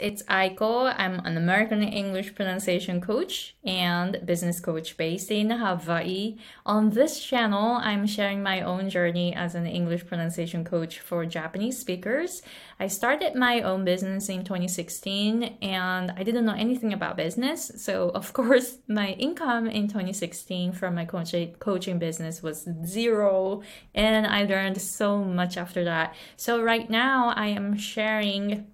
It's Aiko. I'm an American English pronunciation coach and business coach based in Hawaii. On this channel, I'm sharing my own journey as an English pronunciation coach for Japanese speakers. I started my own business in 2016 and I didn't know anything about business. So, of course, my income in 2016 from my coaching business was zero and I learned so much after that. So, right now, I am sharing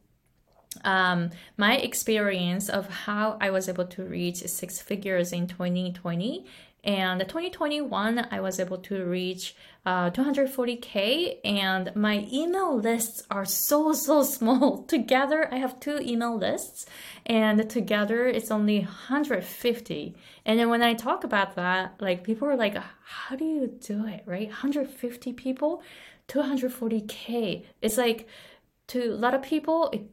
um, my experience of how I was able to reach six figures in 2020. And 2021, I was able to reach uh, 240K, and my email lists are so, so small. together, I have two email lists, and together it's only 150. And then when I talk about that, like people are like, How do you do it, right? 150 people, 240K. It's like, to a lot of people, it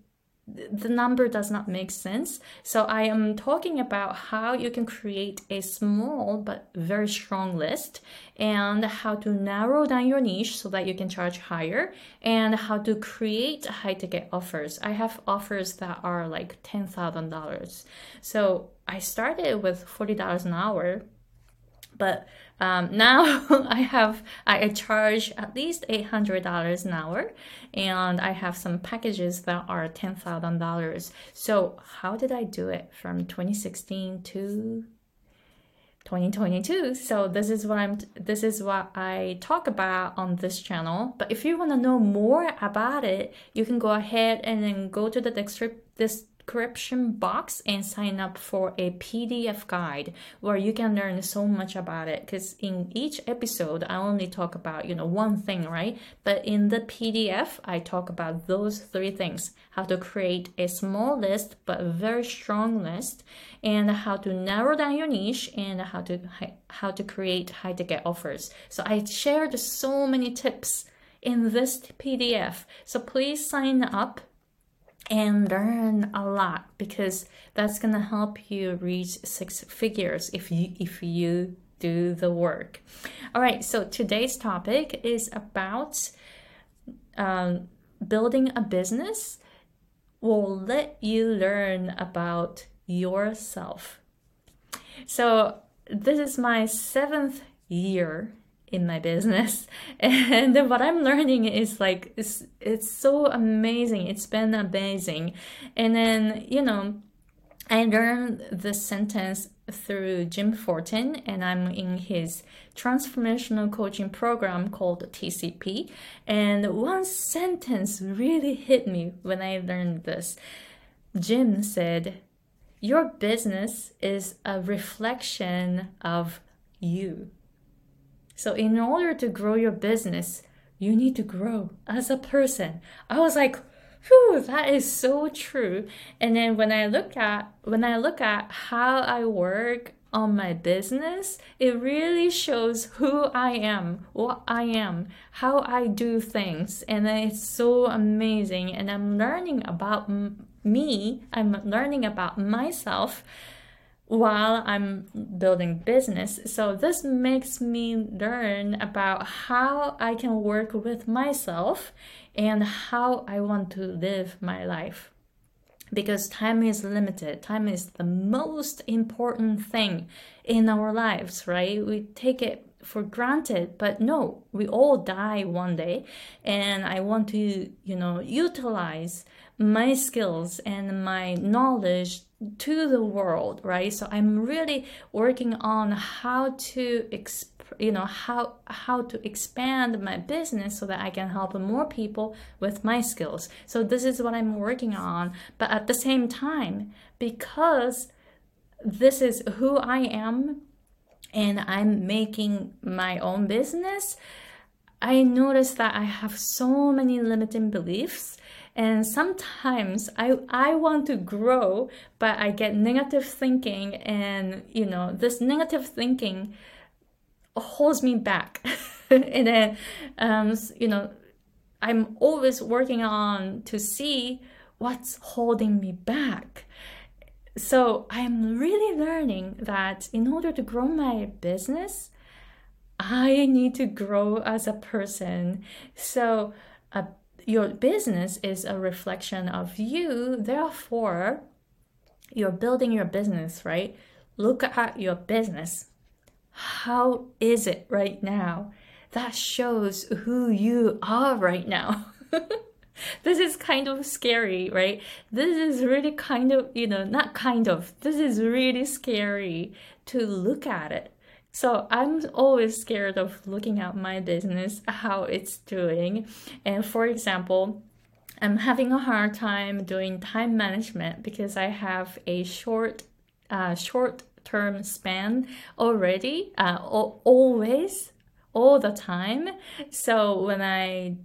the number does not make sense. So I am talking about how you can create a small but very strong list and how to narrow down your niche so that you can charge higher and how to create high ticket offers. I have offers that are like $10,000. So I started with $40 an hour but um, now I have I charge at least eight hundred dollars an hour, and I have some packages that are ten thousand dollars. So how did I do it from 2016 to 2022 so this is what i'm this is what i talk about on this channel but if you want to know more about it you can go ahead and then go to the description this description box and sign up for a PDF guide where you can learn so much about it. Because in each episode, I only talk about, you know, one thing, right? But in the PDF, I talk about those three things how to create a small list, but very strong list, and how to narrow down your niche and how to how to create high ticket offers. So I shared so many tips in this PDF. So please sign up and learn a lot because that's going to help you reach six figures if you if you do the work. All right so today's topic is about um, building a business will let you learn about yourself. So this is my seventh year in my business. And what i'm learning is like it's, it's so amazing. It's been amazing. And then you know i learned this sentence through jim fortin and i'm in his transformational coaching program called tcp and one sentence really hit me when i learned this. Jim said your business is a reflection of you so, in order to grow your business, you need to grow as a person. I was like, whew, that is so true. And then when I look at when I look at how I work on my business, it really shows who I am, what I am, how I do things, and it's so amazing. And I'm learning about me. I'm learning about myself while I'm building business. So this makes me learn about how I can work with myself and how I want to live my life. Because time is limited. Time is the most important thing in our lives, right? We take it for granted, but no, we all die one day. And I want to, you know, utilize my skills and my knowledge to the world right? So i'm really working on how to exp- you know how how to expand my business so that i can help more people with my skills. So this is what i'm working on. But at the same time because this is who i am and i'm making my own business i notice that i have so many limiting beliefs and sometimes I, I want to grow, but I get negative thinking, and you know, this negative thinking holds me back. and then, um, you know, I'm always working on to see what's holding me back. So I'm really learning that in order to grow my business, I need to grow as a person. So, a your business is a reflection of you. Therefore, you're building your business, right? Look at your business. How is it right now? That shows who you are right now. this is kind of scary, right? This is really kind of, you know, not kind of, this is really scary to look at it. So I'm always scared of looking at my business, how it's doing. And for example, I'm having a hard time doing time management because I have a short, uh, short term span already, uh, always, all the time. So when I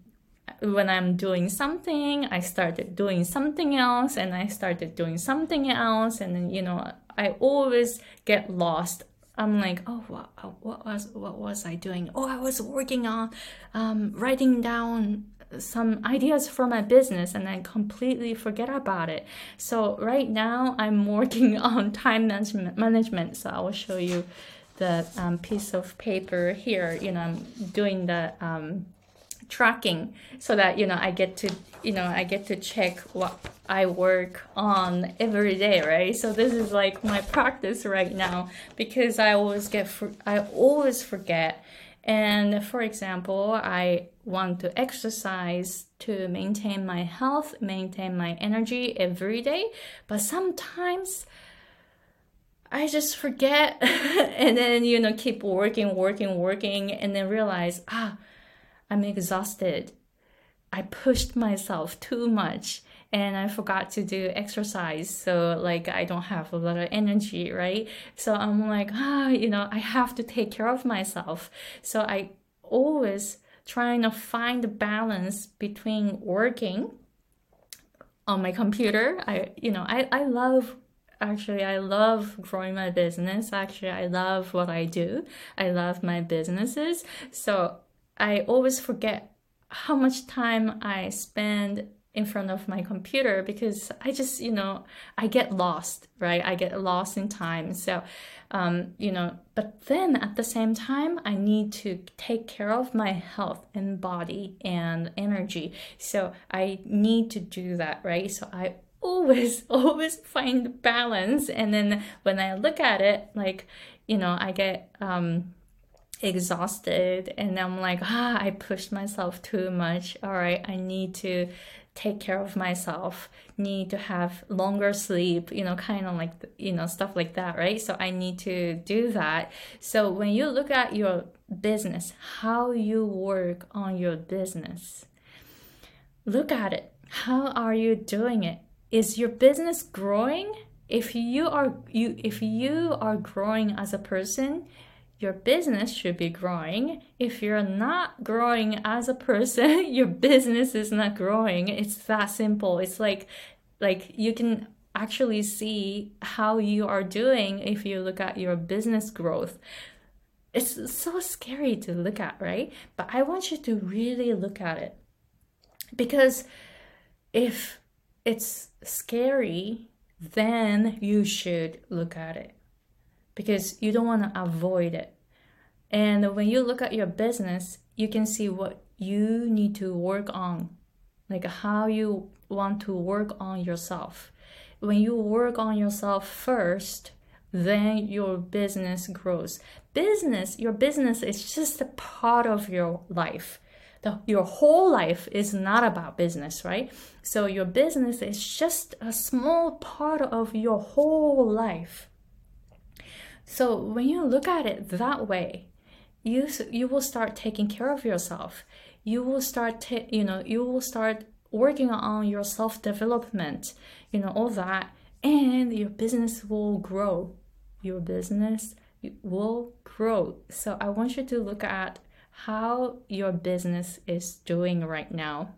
when I'm doing something, I started doing something else, and I started doing something else, and then you know I always get lost. I'm like, oh, what, what was what was I doing? Oh, I was working on um, writing down some ideas for my business and I completely forget about it. So right now I'm working on time management management. So I will show you the um, piece of paper here. You know, I'm doing the um, tracking so that you know I get to you know I get to check what I work on every day, right? So this is like my practice right now because I always get I always forget. And for example, I want to exercise to maintain my health, maintain my energy every day, but sometimes I just forget and then you know keep working, working, working and then realize, ah, I'm exhausted. I pushed myself too much and I forgot to do exercise. So like I don't have a lot of energy, right? So I'm like, ah, you know, I have to take care of myself. So I always trying to find the balance between working on my computer. I you know, I, I love actually i love growing my business actually i love what i do i love my businesses so I always forget how much time I spend in front of my computer because I just, you know, I get lost, right? I get lost in time. So, um, you know, but then at the same time, I need to take care of my health and body and energy. So I need to do that, right? So I always, always find balance. And then when I look at it, like, you know, I get, um, exhausted and I'm like, ah, I pushed myself too much. All right, I need to take care of myself, need to have longer sleep, you know, kind of like, you know, stuff like that, right? So I need to do that. So when you look at your business, how you work on your business, look at it. How are you doing it? Is your business growing? If you are you if you are growing as a person, your business should be growing. If you're not growing as a person, your business is not growing. It's that simple. It's like like you can actually see how you are doing if you look at your business growth. It's so scary to look at, right? But I want you to really look at it. Because if it's scary, then you should look at it because you don't want to avoid it. And when you look at your business, you can see what you need to work on, like how you want to work on yourself. When you work on yourself first, then your business grows. Business, your business is just a part of your life. The, your whole life is not about business, right? So your business is just a small part of your whole life. So when you look at it that way, you you will start taking care of yourself. You will start ta- you know you will start working on your self development. You know all that, and your business will grow. Your business will grow. So I want you to look at how your business is doing right now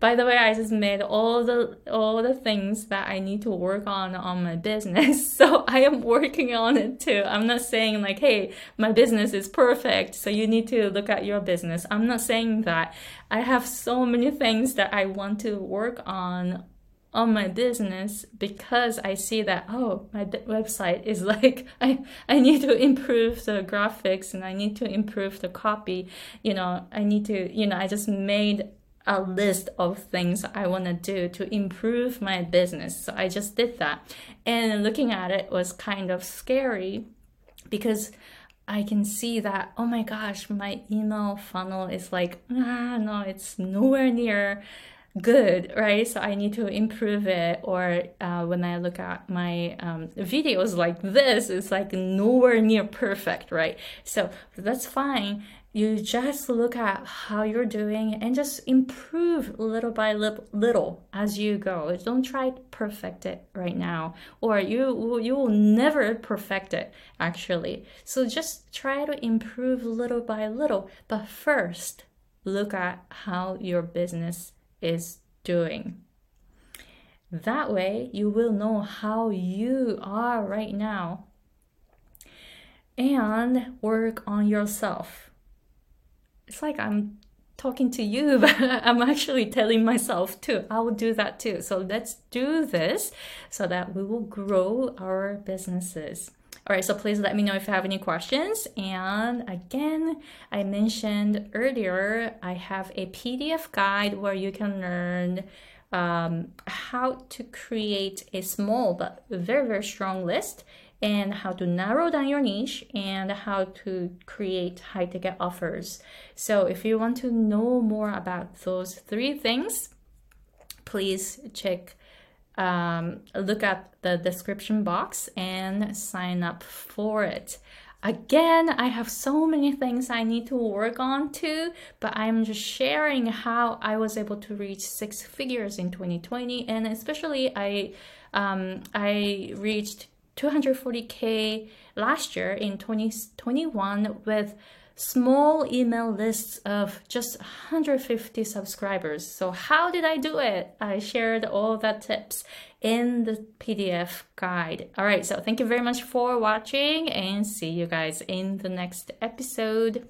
by the way, I just made all the all the things that I need to work on on my business. So I am working on it too. I'm not saying like, hey, my business is perfect, so you need to look at your business. I'm not saying that. I have so many things that I want to work on on my business because I see that oh my website is like I I need to improve the graphics and I need to improve the copy you know I need to you know I just made a list of things I want to do to improve my business. So I just did that. And looking at it was kind of scary because I can see that, oh my gosh, my email funnel is like, ah, no, it's nowhere near good, right? So I need to improve it. Or uh, when I look at my um, videos like this, it's like nowhere near perfect, right? So that's fine. You just look at how you're doing and just improve little by little as you go. Don't try to perfect it right now, or you you will never perfect it actually. So just try to improve little by little. But first, look at how your business is doing. That way, you will know how you are right now and work on yourself. It's like I'm talking to you, but I'm actually telling myself too. I will do that too. So let's do this so that we will grow our businesses. All right, so please let me know if you have any questions. And again, I mentioned earlier, I have a PDF guide where you can learn um, how to create a small but very, very strong list and how to narrow down your niche and how to create high ticket offers. So, if you want to know more about those three things, please check um, look at the description box and sign up for it. Again, I have so many things I need to work on too, but I'm just sharing how I was able to reach six figures in 2020, and especially I um, I reached 240k last year in 2021 with small email lists of just 150 subscribers. So how did I do it? I shared all the tips in the PDF guide. All right, so thank you very much for watching and see you guys in the next episode.